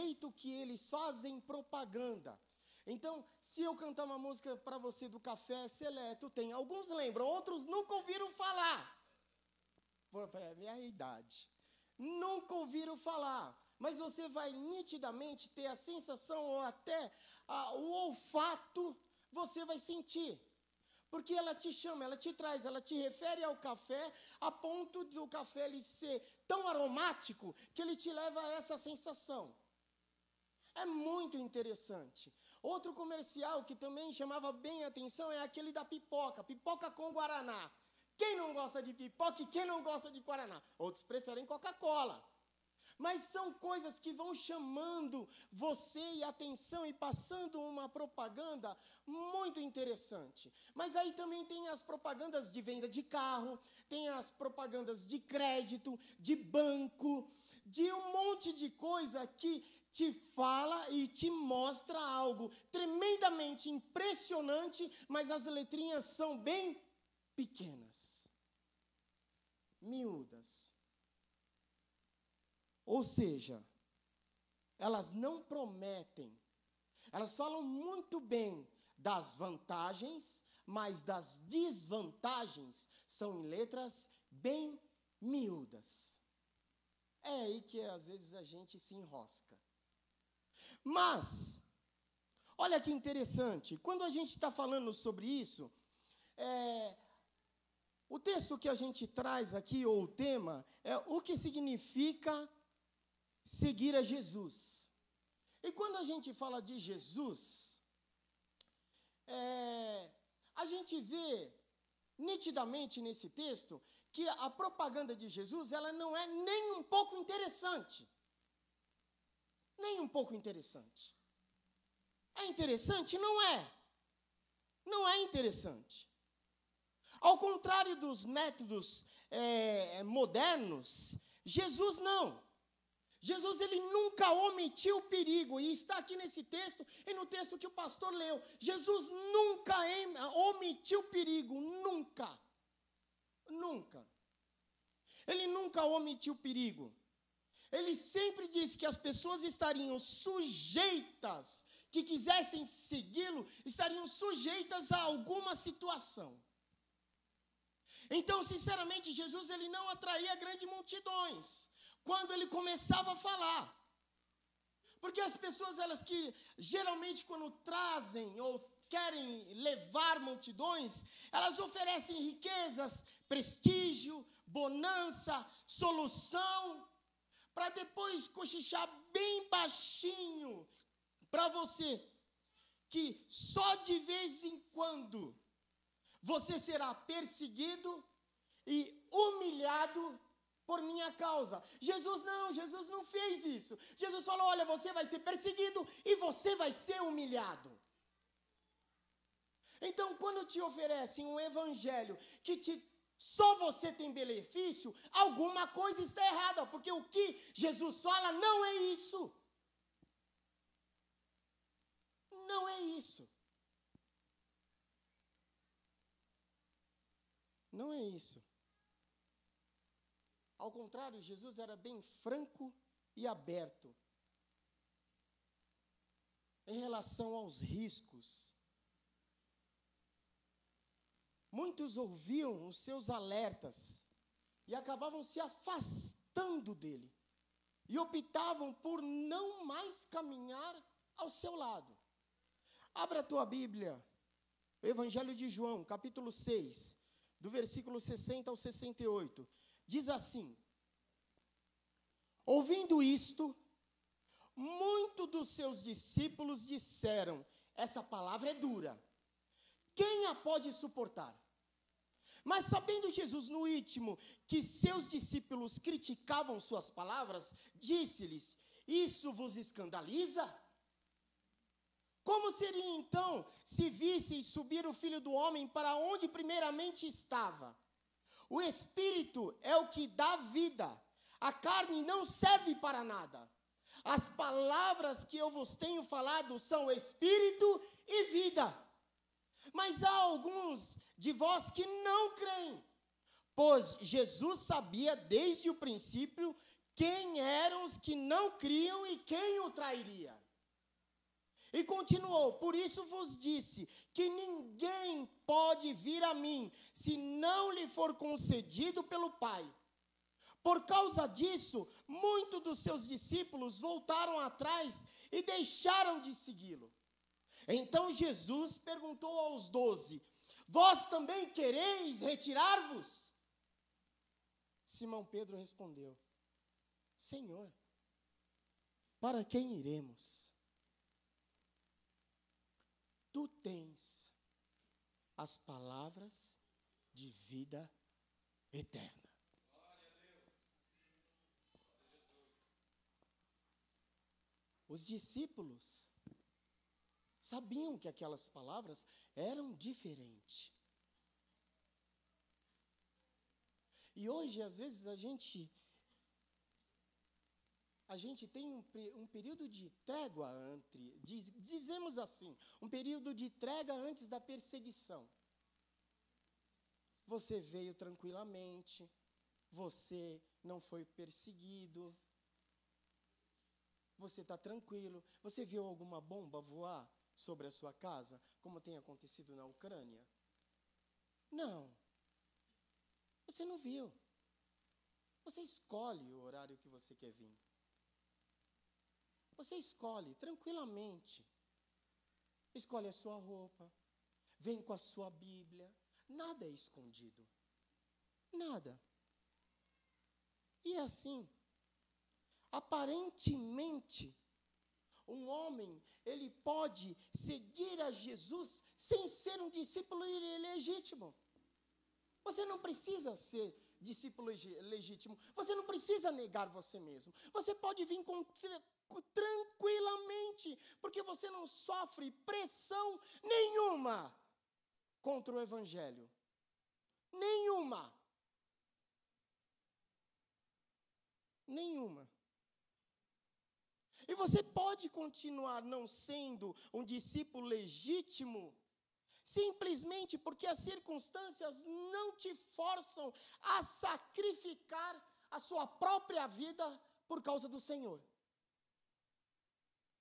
jeito que eles fazem propaganda. Então, se eu cantar uma música para você do Café Seleto, tem alguns lembram, outros nunca ouviram falar. É minha idade. Nunca ouviram falar. Mas você vai nitidamente ter a sensação ou até a, o olfato, você vai sentir. Porque ela te chama, ela te traz, ela te refere ao café, a ponto do café ele ser tão aromático que ele te leva a essa sensação. É muito interessante. Outro comercial que também chamava bem a atenção é aquele da pipoca, pipoca com guaraná. Quem não gosta de pipoca e quem não gosta de guaraná? Outros preferem Coca-Cola. Mas são coisas que vão chamando você e atenção e passando uma propaganda muito interessante. Mas aí também tem as propagandas de venda de carro, tem as propagandas de crédito, de banco, de um monte de coisa que te fala e te mostra algo tremendamente impressionante, mas as letrinhas são bem pequenas, miúdas. Ou seja, elas não prometem, elas falam muito bem das vantagens, mas das desvantagens são em letras bem miúdas. É aí que às vezes a gente se enrosca. Mas, olha que interessante, quando a gente está falando sobre isso, é, o texto que a gente traz aqui, ou o tema, é o que significa seguir a Jesus. E quando a gente fala de Jesus, é, a gente vê nitidamente nesse texto que a propaganda de Jesus ela não é nem um pouco interessante. Nem um pouco interessante. É interessante? Não é. Não é interessante. Ao contrário dos métodos é, modernos, Jesus não. Jesus ele nunca omitiu o perigo, e está aqui nesse texto e no texto que o pastor leu. Jesus nunca omitiu o perigo, nunca. Nunca. Ele nunca omitiu o perigo. Ele sempre disse que as pessoas estariam sujeitas, que quisessem segui-lo, estariam sujeitas a alguma situação. Então, sinceramente, Jesus ele não atraía grandes multidões quando ele começava a falar. Porque as pessoas elas que geralmente quando trazem ou querem levar multidões, elas oferecem riquezas, prestígio, bonança, solução, para depois cochichar bem baixinho para você que só de vez em quando você será perseguido e humilhado por minha causa. Jesus não, Jesus não fez isso. Jesus falou: olha, você vai ser perseguido e você vai ser humilhado. Então, quando te oferecem um evangelho que te só você tem benefício, alguma coisa está errada, porque o que Jesus fala não é isso. Não é isso. Não é isso. Ao contrário, Jesus era bem franco e aberto em relação aos riscos. Muitos ouviam os seus alertas e acabavam se afastando dele e optavam por não mais caminhar ao seu lado. Abra a tua Bíblia, Evangelho de João, capítulo 6 do versículo 60 ao 68. Diz assim: Ouvindo isto, muitos dos seus discípulos disseram: Essa palavra é dura. Quem a pode suportar? Mas sabendo Jesus no íntimo que seus discípulos criticavam suas palavras, disse-lhes: Isso vos escandaliza? Como seria então se visseis subir o filho do homem para onde primeiramente estava? O espírito é o que dá vida, a carne não serve para nada. As palavras que eu vos tenho falado são espírito e vida. Mas há alguns de vós que não creem, pois Jesus sabia desde o princípio quem eram os que não criam e quem o trairia. E continuou: Por isso vos disse que ninguém pode vir a mim se não lhe for concedido pelo Pai. Por causa disso, muitos dos seus discípulos voltaram atrás e deixaram de segui-lo. Então Jesus perguntou aos doze: Vós também quereis retirar-vos? Simão Pedro respondeu: Senhor, para quem iremos? Tu tens as palavras de vida eterna. Os discípulos sabiam que aquelas palavras eram diferentes. E hoje, às vezes, a gente a gente tem um, um período de trégua entre, diz, dizemos assim, um período de trégua antes da perseguição. Você veio tranquilamente, você não foi perseguido, você está tranquilo. Você viu alguma bomba voar sobre a sua casa, como tem acontecido na Ucrânia? Não. Você não viu. Você escolhe o horário que você quer vir. Você escolhe tranquilamente. Escolhe a sua roupa. Vem com a sua Bíblia. Nada é escondido. Nada. E é assim, aparentemente, um homem, ele pode seguir a Jesus sem ser um discípulo legítimo. Você não precisa ser discípulo legítimo. Você não precisa negar você mesmo. Você pode vir com tranquilamente, porque você não sofre pressão nenhuma contra o Evangelho. Nenhuma. Nenhuma. E você pode continuar não sendo um discípulo legítimo, simplesmente porque as circunstâncias não te forçam a sacrificar a sua própria vida por causa do Senhor.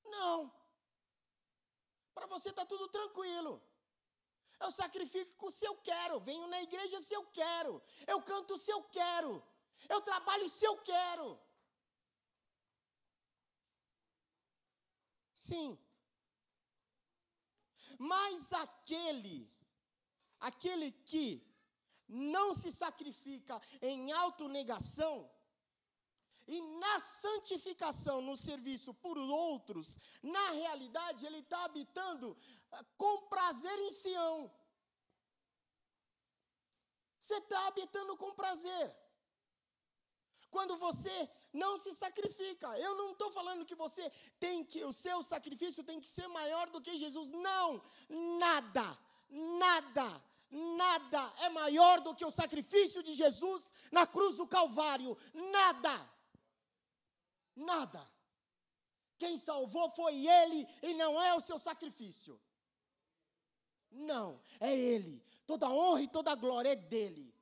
Não. Para você está tudo tranquilo. Eu sacrifico se eu quero, venho na igreja se eu quero, eu canto se eu quero, eu trabalho se eu quero. Sim. Mas aquele, aquele que não se sacrifica em autonegação, e na santificação, no serviço por outros, na realidade, ele está habitando ah, com prazer em Sião. Você está habitando com prazer. Quando você não se sacrifica. Eu não estou falando que você tem que, o seu sacrifício tem que ser maior do que Jesus. Não, nada, nada, nada é maior do que o sacrifício de Jesus na cruz do Calvário. Nada. Nada. Quem salvou foi Ele e não é o seu sacrifício. Não, é Ele. Toda honra e toda glória é dele.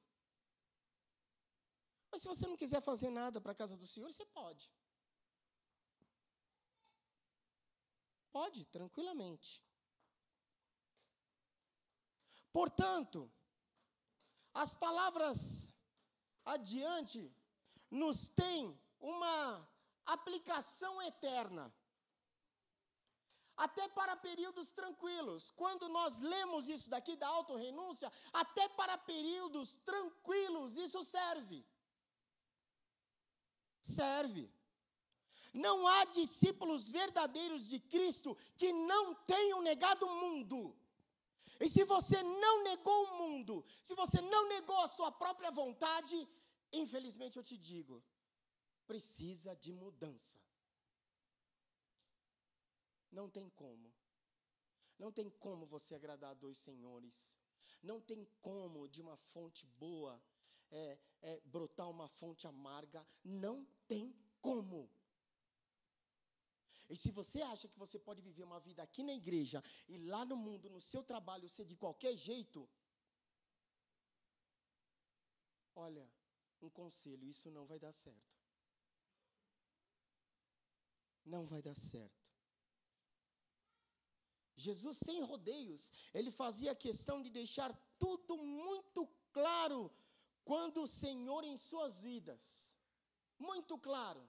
Mas se você não quiser fazer nada para a casa do Senhor, você pode. Pode, tranquilamente. Portanto, as palavras adiante nos têm uma aplicação eterna. Até para períodos tranquilos. Quando nós lemos isso daqui da autorrenúncia, até para períodos tranquilos isso serve. Serve. Não há discípulos verdadeiros de Cristo que não tenham negado o mundo. E se você não negou o mundo, se você não negou a sua própria vontade, infelizmente eu te digo, precisa de mudança. Não tem como. Não tem como você agradar a dois senhores. Não tem como de uma fonte boa é, é, brotar uma fonte amarga. Não tem como. E se você acha que você pode viver uma vida aqui na igreja e lá no mundo, no seu trabalho, ser de qualquer jeito, olha, um conselho: isso não vai dar certo. não vai dar certo. Jesus, sem rodeios, ele fazia questão de deixar tudo muito claro quando o Senhor em suas vidas. Muito claro.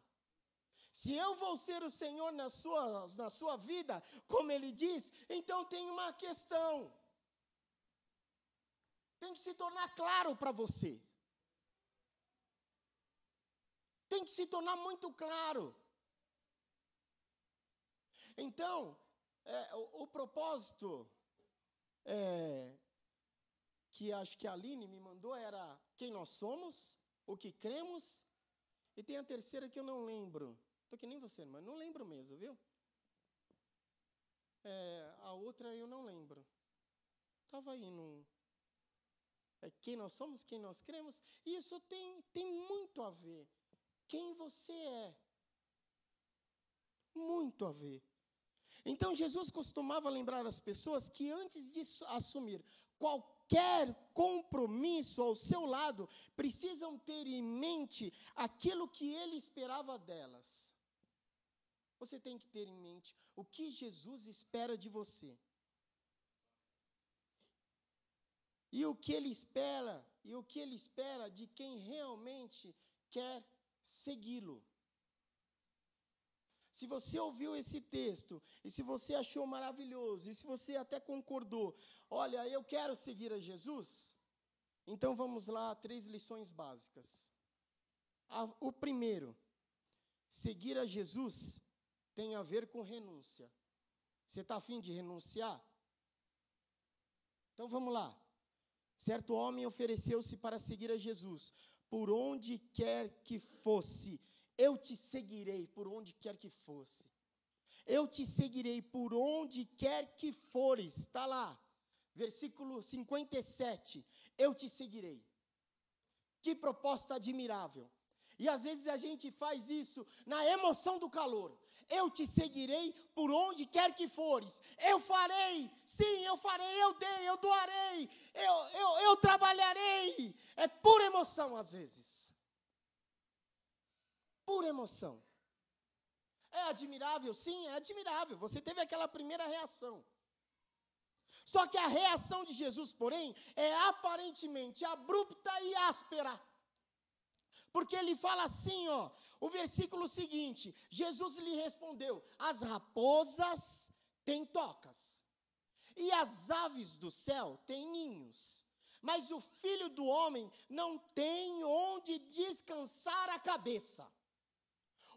Se eu vou ser o Senhor na sua, na sua vida, como ele diz, então tem uma questão. Tem que se tornar claro para você. Tem que se tornar muito claro. Então, é, o, o, propósito é, que acho que a Aline me mandou era quem nós somos, o que cremos, e tem a terceira que eu não lembro. Estou que nem você, mas não lembro mesmo, viu? É, a outra eu não lembro. Estava aí no. É quem nós somos, quem nós cremos. E isso tem, tem muito a ver. Quem você é. Muito a ver. Então Jesus costumava lembrar as pessoas que antes de assumir qualquer compromisso ao seu lado, precisam ter em mente aquilo que ele esperava delas. Você tem que ter em mente o que Jesus espera de você. E o que ele espera, e o que ele espera de quem realmente quer segui-lo. Se você ouviu esse texto, e se você achou maravilhoso, e se você até concordou, olha, eu quero seguir a Jesus, então vamos lá, três lições básicas. o primeiro, seguir a Jesus tem a ver com renúncia. Você está afim de renunciar? Então vamos lá. Certo homem ofereceu-se para seguir a Jesus, por onde quer que fosse eu te seguirei por onde quer que fosse. Eu te seguirei por onde quer que fores. Está lá. Versículo 57. Eu te seguirei. Que proposta admirável. E às vezes a gente faz isso na emoção do calor. Eu te seguirei por onde quer que fores. Eu farei, sim, eu farei, eu dei, eu doarei, eu, eu, eu trabalharei. É pura emoção às vezes pura emoção. É admirável? Sim, é admirável. Você teve aquela primeira reação. Só que a reação de Jesus, porém, é aparentemente abrupta e áspera. Porque ele fala assim, ó, o versículo seguinte: Jesus lhe respondeu: As raposas têm tocas, e as aves do céu têm ninhos, mas o filho do homem não tem onde descansar a cabeça.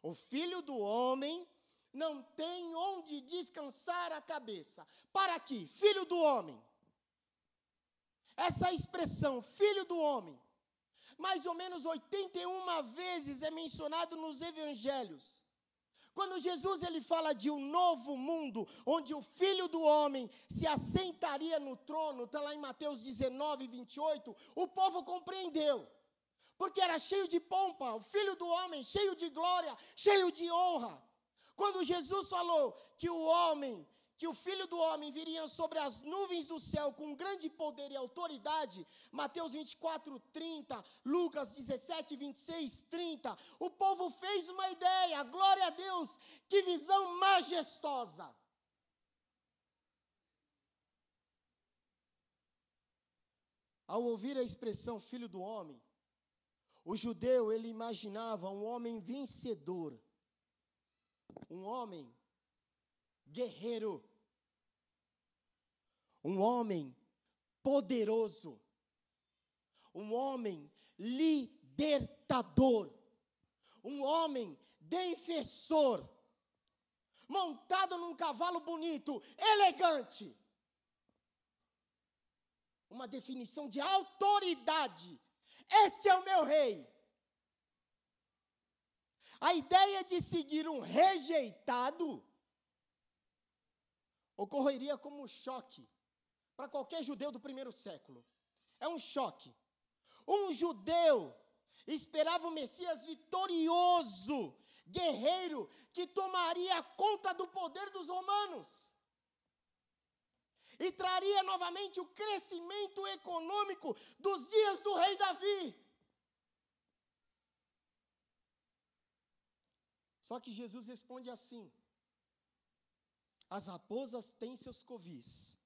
O filho do homem não tem onde descansar a cabeça. Para aqui, filho do homem. Essa expressão, filho do homem, mais ou menos 81 vezes é mencionado nos evangelhos. Quando Jesus ele fala de um novo mundo, onde o filho do homem se assentaria no trono, está lá em Mateus 19, 28, o povo compreendeu porque era cheio de pompa, o filho do homem, cheio de glória, cheio de honra. Quando Jesus falou que o homem, que o filho do homem viria sobre as nuvens do céu com grande poder e autoridade, Mateus 24, 30, Lucas 17, 26, 30, o povo fez uma ideia, glória a Deus, que visão majestosa. Ao ouvir a expressão filho do homem, o judeu, ele imaginava um homem vencedor, um homem guerreiro, um homem poderoso, um homem libertador, um homem defensor, montado num cavalo bonito, elegante. Uma definição de autoridade este é o meu rei. A ideia de seguir um rejeitado ocorreria como um choque para qualquer judeu do primeiro século. É um choque. Um judeu esperava o Messias vitorioso, guerreiro, que tomaria conta do poder dos romanos e traria novamente o crescimento econômico dos dias do rei Davi. Só que Jesus responde assim: As raposas têm seus covis,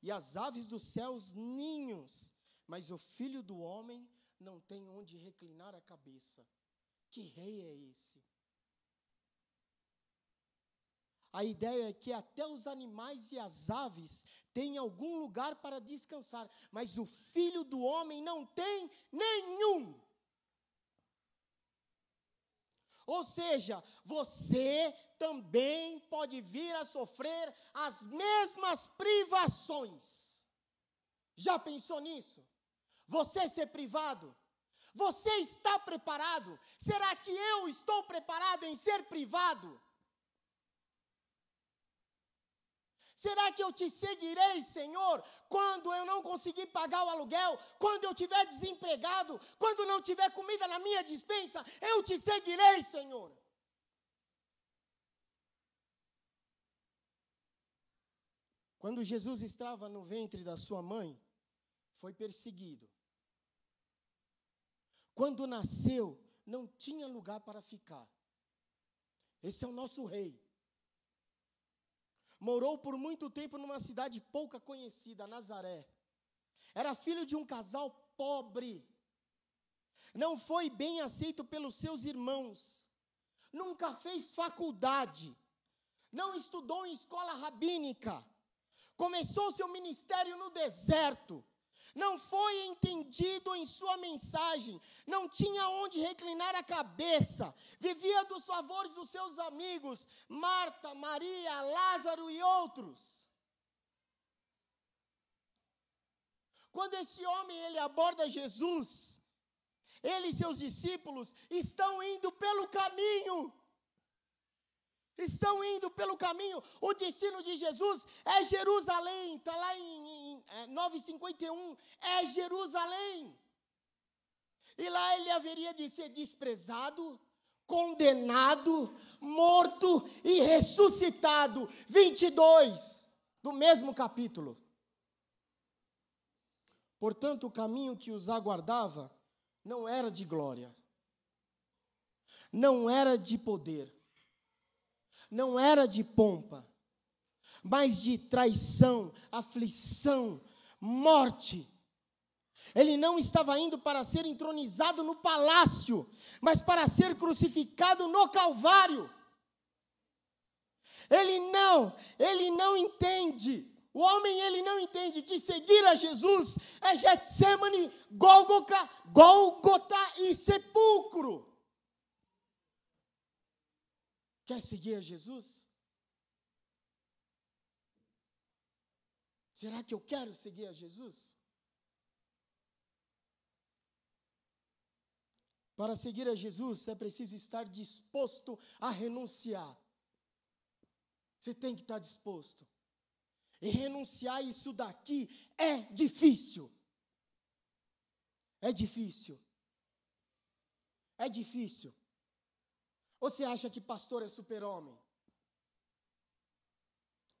e as aves dos céus ninhos, mas o filho do homem não tem onde reclinar a cabeça. Que rei é esse? A ideia é que até os animais e as aves têm algum lugar para descansar, mas o filho do homem não tem nenhum. Ou seja, você também pode vir a sofrer as mesmas privações. Já pensou nisso? Você ser privado? Você está preparado? Será que eu estou preparado em ser privado? Será que eu te seguirei, Senhor, quando eu não conseguir pagar o aluguel, quando eu estiver desempregado, quando não tiver comida na minha dispensa? Eu te seguirei, Senhor. Quando Jesus estava no ventre da sua mãe, foi perseguido. Quando nasceu, não tinha lugar para ficar. Esse é o nosso rei. Morou por muito tempo numa cidade pouca conhecida, Nazaré. Era filho de um casal pobre. Não foi bem aceito pelos seus irmãos. Nunca fez faculdade. Não estudou em escola rabínica. Começou seu ministério no deserto não foi entendido em sua mensagem, não tinha onde reclinar a cabeça, vivia dos favores dos seus amigos, Marta, Maria, Lázaro e outros. Quando esse homem ele aborda Jesus, ele e seus discípulos estão indo pelo caminho estão indo pelo caminho. O destino de Jesus é Jerusalém, está lá em, em é, 9,51, é Jerusalém. E lá ele haveria de ser desprezado, condenado, morto e ressuscitado. 22 do mesmo capítulo. Portanto, o caminho que os aguardava não era de glória, não era de poder, não era de pompa, mas de traição, aflição, morte. Ele não estava indo para ser entronizado no palácio, mas para ser crucificado no Calvário. Ele não, ele não entende. O homem ele não entende que seguir a Jesus é Getsemane, Gólgota, Gólgota e sepulcro. Quer seguir a Jesus? Será que eu quero seguir a Jesus? Para seguir a Jesus é preciso estar disposto a renunciar. Você tem que estar disposto. E renunciar isso daqui é difícil. É difícil. É difícil. Ou você acha que pastor é super-homem?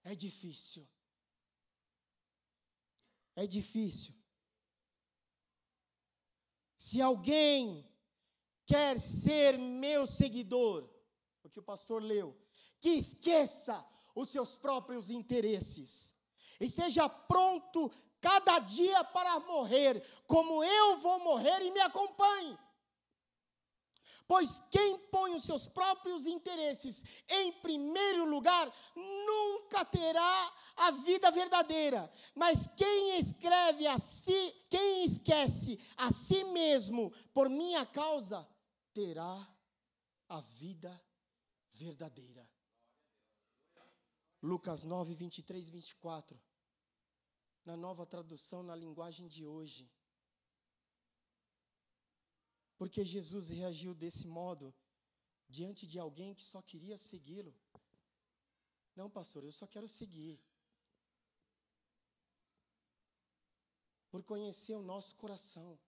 É difícil. É difícil. Se alguém quer ser meu seguidor, o que o pastor leu, que esqueça os seus próprios interesses. Esteja pronto cada dia para morrer, como eu vou morrer e me acompanhe. Pois quem põe os seus próprios interesses em primeiro lugar nunca terá a vida verdadeira. Mas quem escreve a si, quem esquece a si mesmo por minha causa, terá a vida verdadeira. Lucas 9, 23 e 24. Na nova tradução, na linguagem de hoje. Porque Jesus reagiu desse modo diante de alguém que só queria segui-lo. Não, pastor, eu só quero seguir. Por conhecer o nosso coração.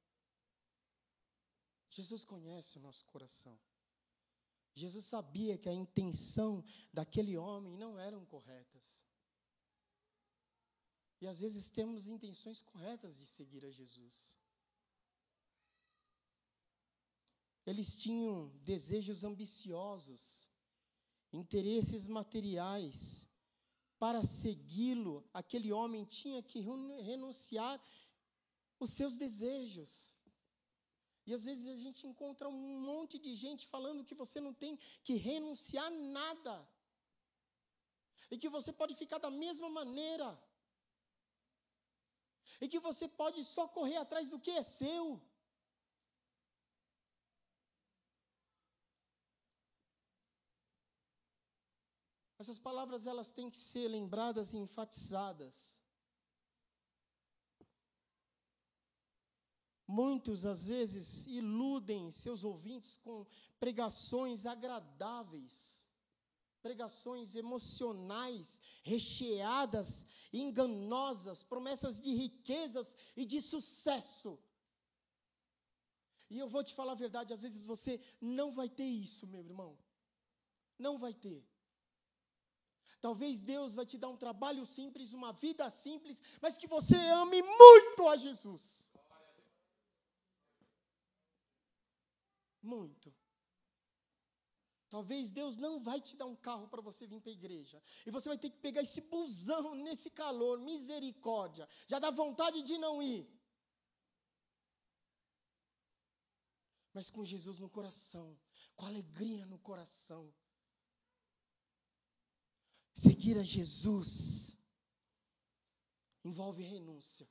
Jesus conhece o nosso coração. Jesus sabia que a intenção daquele homem não eram corretas. E às vezes temos intenções corretas de seguir a Jesus. Eles tinham desejos ambiciosos interesses materiais. Para segui-lo, aquele homem tinha que renunciar os seus desejos. E às vezes a gente encontra um monte de gente falando que você não tem que renunciar nada. E que você pode ficar da mesma maneira. E que você pode só correr atrás do que é seu. Essas palavras elas têm que ser lembradas e enfatizadas. Muitos, às vezes, iludem seus ouvintes com pregações agradáveis, pregações emocionais, recheadas, enganosas, promessas de riquezas e de sucesso. E eu vou te falar a verdade, às vezes você não vai ter isso, meu irmão. Não vai ter. Talvez Deus vai te dar um trabalho simples, uma vida simples, mas que você ame muito a Jesus. Muito. Talvez Deus não vai te dar um carro para você vir para a igreja. E você vai ter que pegar esse busão nesse calor, misericórdia. Já dá vontade de não ir. Mas com Jesus no coração, com alegria no coração. Seguir a Jesus envolve renúncia.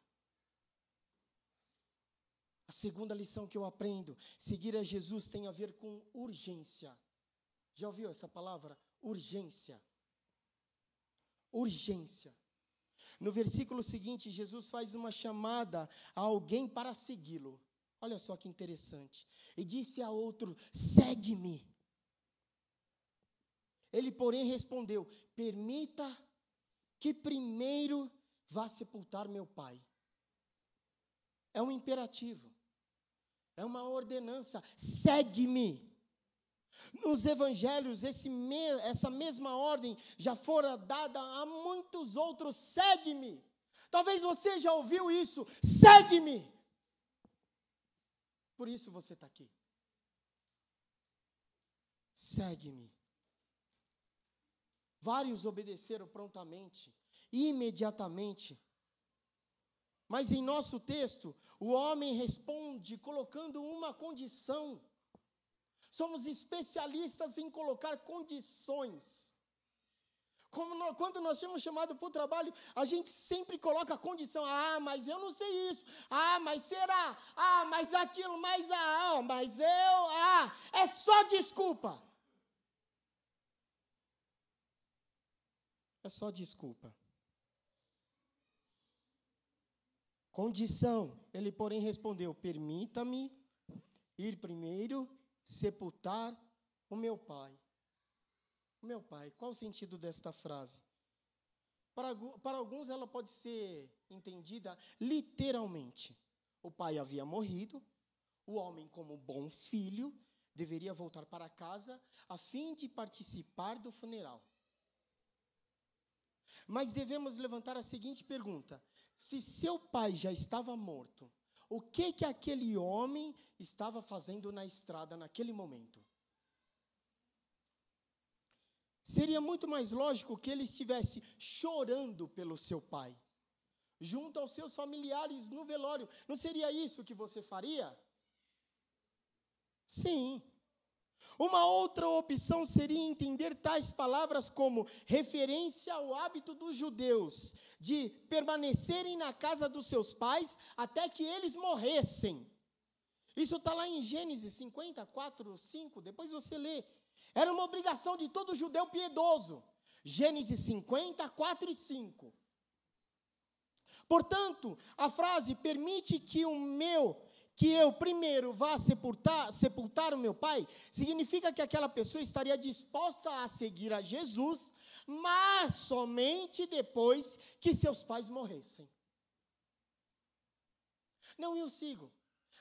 A segunda lição que eu aprendo: seguir a Jesus tem a ver com urgência. Já ouviu essa palavra? Urgência. Urgência. No versículo seguinte, Jesus faz uma chamada a alguém para segui-lo. Olha só que interessante. E disse a outro: segue-me. Ele, porém, respondeu: permita que primeiro vá sepultar meu pai. É um imperativo. É uma ordenança. Segue-me. Nos evangelhos, me, essa mesma ordem já fora dada a muitos outros. Segue-me. Talvez você já ouviu isso. Segue-me. Por isso você está aqui. Segue-me. Vários obedeceram prontamente, imediatamente. Mas em nosso texto, o homem responde colocando uma condição. Somos especialistas em colocar condições. Como nós, quando nós somos chamados para o trabalho, a gente sempre coloca a condição. Ah, mas eu não sei isso. Ah, mas será? Ah, mas aquilo, mas ah, mas eu, ah, é só desculpa. É só desculpa. Condição, ele porém respondeu: Permita-me ir primeiro sepultar o meu pai. O meu pai, qual o sentido desta frase? Para, para alguns ela pode ser entendida literalmente. O pai havia morrido, o homem, como bom filho, deveria voltar para casa a fim de participar do funeral. Mas devemos levantar a seguinte pergunta: se seu pai já estava morto, o que que aquele homem estava fazendo na estrada naquele momento? Seria muito mais lógico que ele estivesse chorando pelo seu pai, junto aos seus familiares no velório. Não seria isso que você faria? Sim. Uma outra opção seria entender tais palavras como referência ao hábito dos judeus de permanecerem na casa dos seus pais até que eles morressem. Isso está lá em Gênesis 54, 5, depois você lê. Era uma obrigação de todo judeu piedoso. Gênesis 54 e 5. Portanto, a frase permite que o meu que eu primeiro vá sepultar, sepultar o meu pai, significa que aquela pessoa estaria disposta a seguir a Jesus, mas somente depois que seus pais morressem. Não, eu sigo.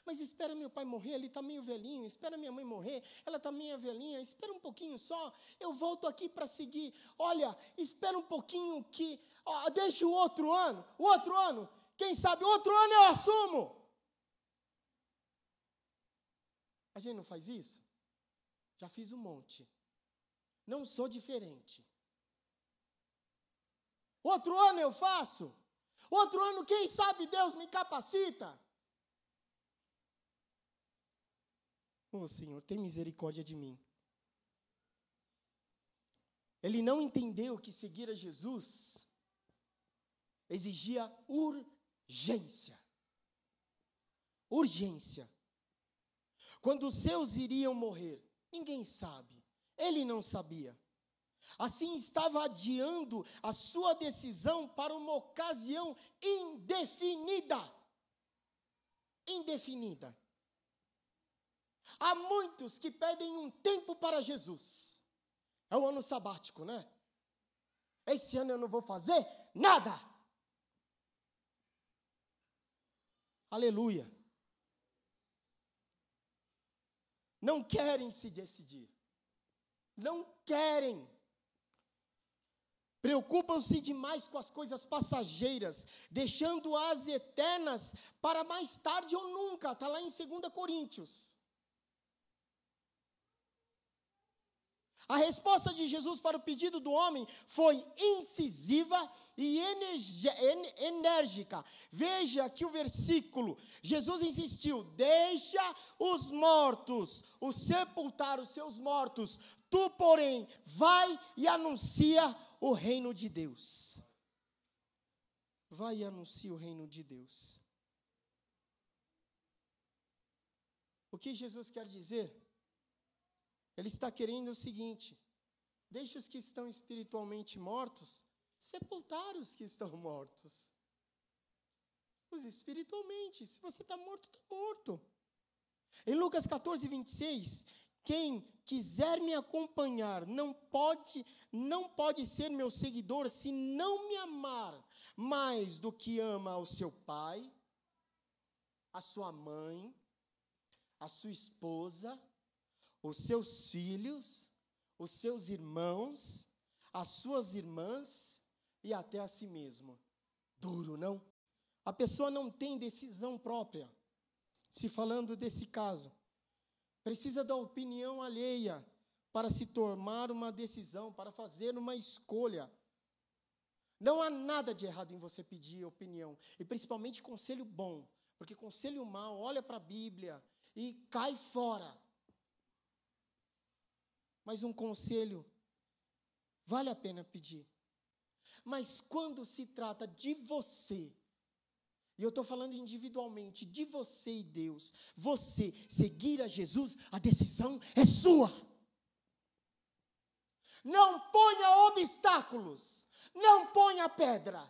Mas espera meu pai morrer, ele está meio velhinho. Espera minha mãe morrer, ela está meio velhinha. Espera um pouquinho só, eu volto aqui para seguir. Olha, espera um pouquinho que. Ó, deixa o outro ano, o outro ano. Quem sabe, outro ano eu assumo. A gente não faz isso? Já fiz um monte. Não sou diferente. Outro ano eu faço. Outro ano, quem sabe Deus me capacita. Oh, Senhor, tem misericórdia de mim. Ele não entendeu que seguir a Jesus exigia urgência. Urgência. Quando os seus iriam morrer, ninguém sabe. Ele não sabia. Assim estava adiando a sua decisão para uma ocasião indefinida. Indefinida. Há muitos que pedem um tempo para Jesus. É um ano sabático, né? Esse ano eu não vou fazer nada. Aleluia. Não querem se decidir. Não querem. Preocupam-se demais com as coisas passageiras, deixando as eternas para mais tarde ou nunca. Está lá em 2 Coríntios. A resposta de Jesus para o pedido do homem foi incisiva e enérgica. Veja que o versículo, Jesus insistiu: Deixa os mortos, os sepultar os seus mortos. Tu, porém, vai e anuncia o reino de Deus. Vai e anuncia o reino de Deus. O que Jesus quer dizer? Ele está querendo o seguinte: deixe os que estão espiritualmente mortos sepultar os que estão mortos. Os espiritualmente, se você está morto, está morto. Em Lucas 14, 26, quem quiser me acompanhar não pode, não pode ser meu seguidor se não me amar mais do que ama o seu pai, a sua mãe, a sua esposa, os seus filhos, os seus irmãos, as suas irmãs e até a si mesmo. Duro, não? A pessoa não tem decisão própria. Se falando desse caso, precisa da opinião alheia para se tomar uma decisão, para fazer uma escolha. Não há nada de errado em você pedir opinião, e principalmente conselho bom, porque conselho mal olha para a Bíblia e cai fora. Mas um conselho vale a pena pedir. Mas quando se trata de você, e eu estou falando individualmente, de você e Deus, você seguir a Jesus, a decisão é sua. Não ponha obstáculos, não ponha pedra.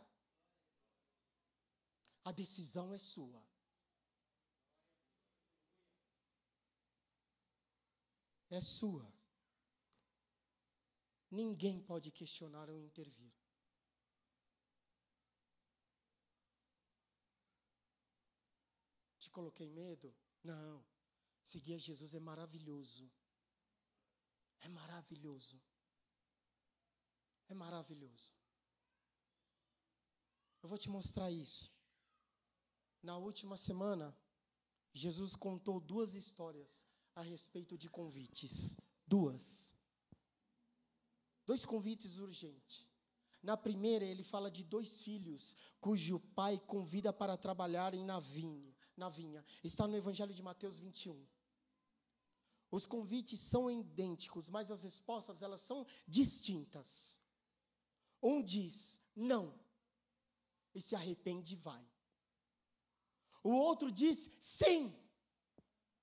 A decisão é sua. É sua. Ninguém pode questionar ou intervir. Te coloquei medo? Não. Seguir a Jesus é maravilhoso. É maravilhoso. É maravilhoso. Eu vou te mostrar isso. Na última semana, Jesus contou duas histórias a respeito de convites. Duas. Dois convites urgentes. Na primeira, ele fala de dois filhos cujo pai convida para trabalharem na vinha, na vinha. Está no Evangelho de Mateus 21. Os convites são idênticos, mas as respostas elas são distintas. Um diz não e se arrepende e vai. O outro diz sim.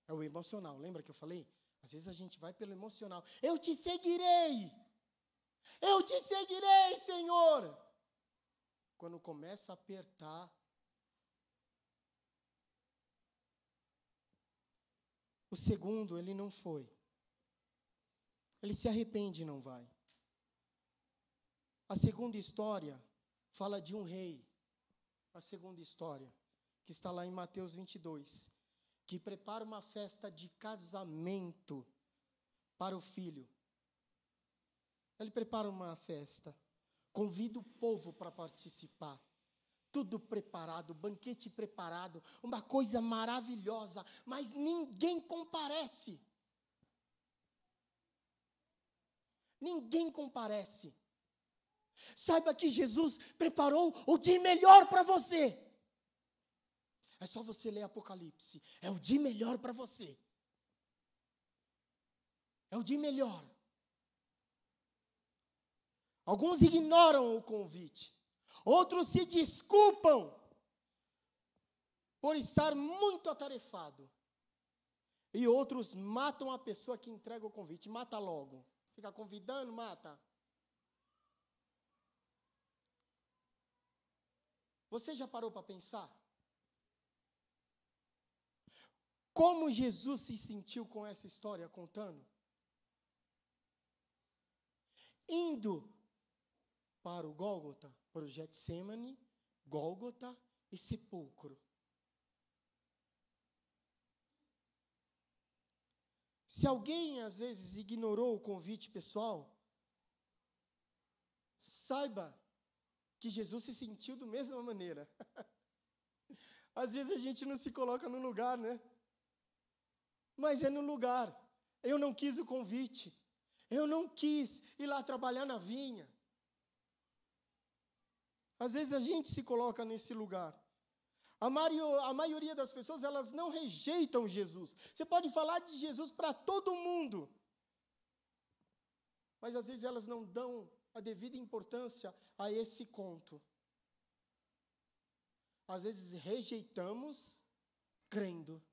É o emocional, lembra que eu falei? Às vezes a gente vai pelo emocional. Eu te seguirei. Eu te seguirei, Senhor. Quando começa a apertar, o segundo, ele não foi. Ele se arrepende e não vai. A segunda história fala de um rei. A segunda história, que está lá em Mateus 22, que prepara uma festa de casamento para o filho. Ele prepara uma festa, convida o povo para participar. Tudo preparado, banquete preparado, uma coisa maravilhosa, mas ninguém comparece. ninguém comparece. Saiba que Jesus preparou o de melhor para você. É só você ler Apocalipse. É o de melhor para você. É o de melhor. Alguns ignoram o convite. Outros se desculpam por estar muito atarefado. E outros matam a pessoa que entrega o convite. Mata logo. Fica convidando, mata. Você já parou para pensar? Como Jesus se sentiu com essa história contando? Indo para o Gólgota, para o Getsemane, Gólgota e sepulcro. Se alguém às vezes ignorou o convite pessoal, saiba que Jesus se sentiu da mesma maneira. às vezes a gente não se coloca no lugar, né? Mas é no lugar. Eu não quis o convite. Eu não quis ir lá trabalhar na vinha. Às vezes a gente se coloca nesse lugar. A, mario, a maioria das pessoas, elas não rejeitam Jesus. Você pode falar de Jesus para todo mundo. Mas às vezes elas não dão a devida importância a esse conto. Às vezes rejeitamos crendo.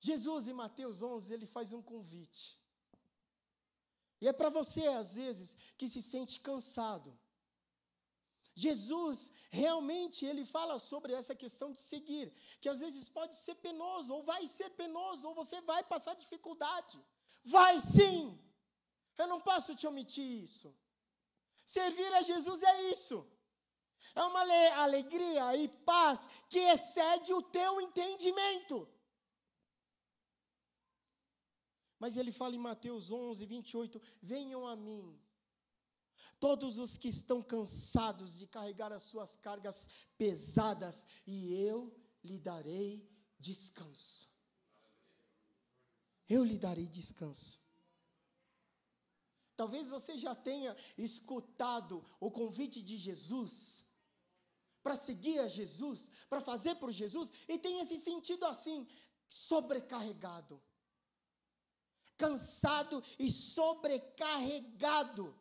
Jesus, em Mateus 11, ele faz um convite. E é para você, às vezes, que se sente cansado. Jesus, realmente, ele fala sobre essa questão de seguir, que às vezes pode ser penoso, ou vai ser penoso, ou você vai passar dificuldade. Vai sim! Eu não posso te omitir isso. Servir a Jesus é isso. É uma alegria e paz que excede o teu entendimento. Mas ele fala em Mateus 11, 28, venham a mim, todos os que estão cansados de carregar as suas cargas pesadas, e eu lhe darei descanso. Eu lhe darei descanso. Talvez você já tenha escutado o convite de Jesus para seguir a Jesus, para fazer por Jesus, e tenha se sentido assim, sobrecarregado, cansado e sobrecarregado.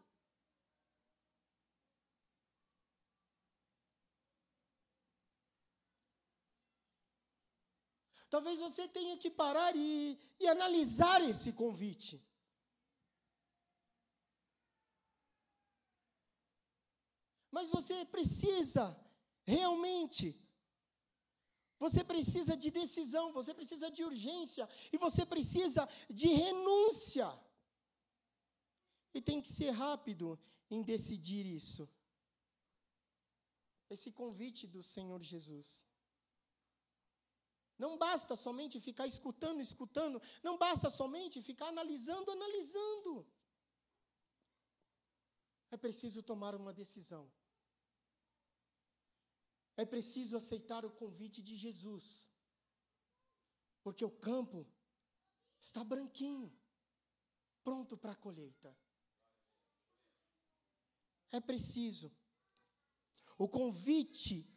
Talvez você tenha que parar e, e analisar esse convite. Mas você precisa realmente você precisa de decisão, você precisa de urgência e você precisa de renúncia. E tem que ser rápido em decidir isso. Esse convite do Senhor Jesus. Não basta somente ficar escutando, escutando. Não basta somente ficar analisando, analisando. É preciso tomar uma decisão. É preciso aceitar o convite de Jesus. Porque o campo está branquinho, pronto para a colheita. É preciso. O convite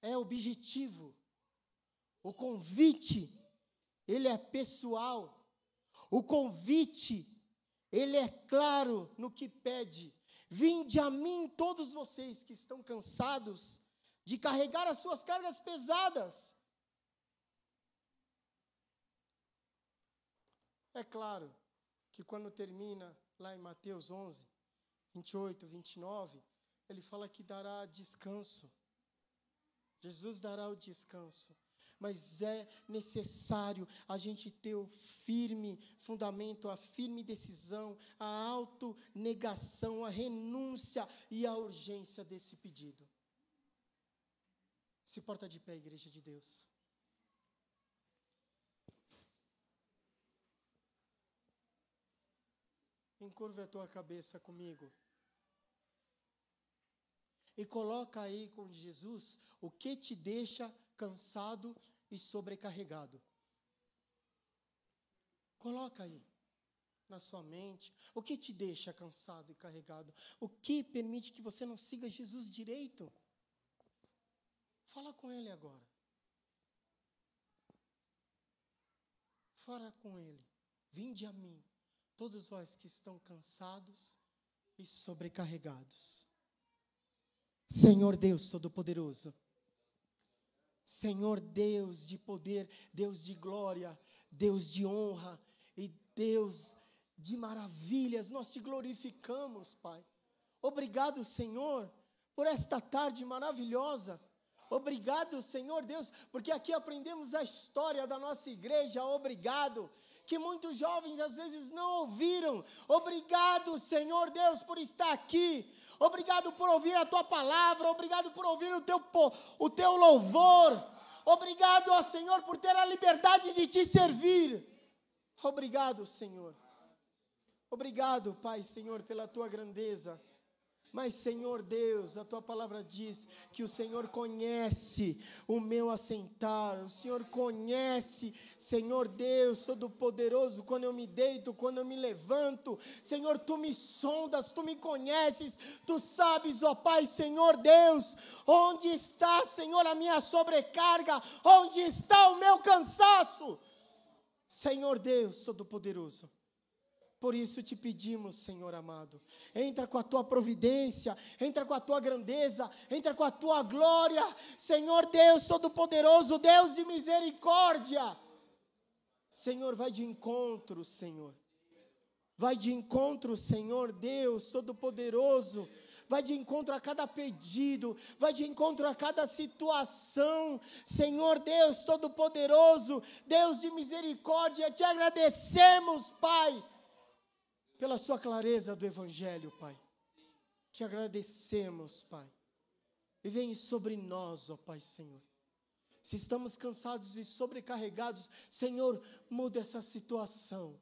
é objetivo. O convite, ele é pessoal. O convite, ele é claro no que pede. Vinde a mim todos vocês que estão cansados de carregar as suas cargas pesadas. É claro que quando termina lá em Mateus 11, 28, 29, ele fala que dará descanso. Jesus dará o descanso. Mas é necessário a gente ter o firme fundamento, a firme decisão, a autonegação, a renúncia e a urgência desse pedido. Se porta de pé, igreja de Deus. Encurva a tua cabeça comigo e coloca aí com Jesus o que te deixa cansado e sobrecarregado. Coloca aí na sua mente o que te deixa cansado e carregado, o que permite que você não siga Jesus direito. Fala com ele agora. Fala com ele. Vinde a mim, todos vós que estão cansados e sobrecarregados. Senhor Deus Todo-Poderoso, Senhor Deus de poder, Deus de glória, Deus de honra e Deus de maravilhas, nós te glorificamos, Pai. Obrigado, Senhor, por esta tarde maravilhosa. Obrigado, Senhor Deus, porque aqui aprendemos a história da nossa igreja. Obrigado que muitos jovens às vezes não ouviram. Obrigado, Senhor Deus, por estar aqui. Obrigado por ouvir a tua palavra. Obrigado por ouvir o teu, o teu louvor. Obrigado, ó Senhor, por ter a liberdade de te servir. Obrigado, Senhor. Obrigado, Pai, Senhor, pela tua grandeza. Mas, Senhor Deus, a tua palavra diz que o Senhor conhece o meu assentar, o Senhor conhece, Senhor Deus, Todo-Poderoso, quando eu me deito, quando eu me levanto. Senhor, tu me sondas, tu me conheces, tu sabes, ó Pai, Senhor Deus, onde está, Senhor, a minha sobrecarga, onde está o meu cansaço. Senhor Deus, Todo-Poderoso. Por isso te pedimos, Senhor amado, entra com a tua providência, entra com a tua grandeza, entra com a tua glória, Senhor Deus Todo-Poderoso, Deus de misericórdia. Senhor, vai de encontro, Senhor. Vai de encontro, Senhor Deus Todo-Poderoso. Vai de encontro a cada pedido, vai de encontro a cada situação. Senhor Deus Todo-Poderoso, Deus de misericórdia, te agradecemos, Pai pela sua clareza do Evangelho, Pai. Te agradecemos, Pai. E vem sobre nós, ó Pai Senhor. Se estamos cansados e sobrecarregados, Senhor, muda essa situação.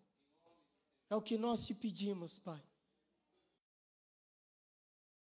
É o que nós te pedimos, Pai.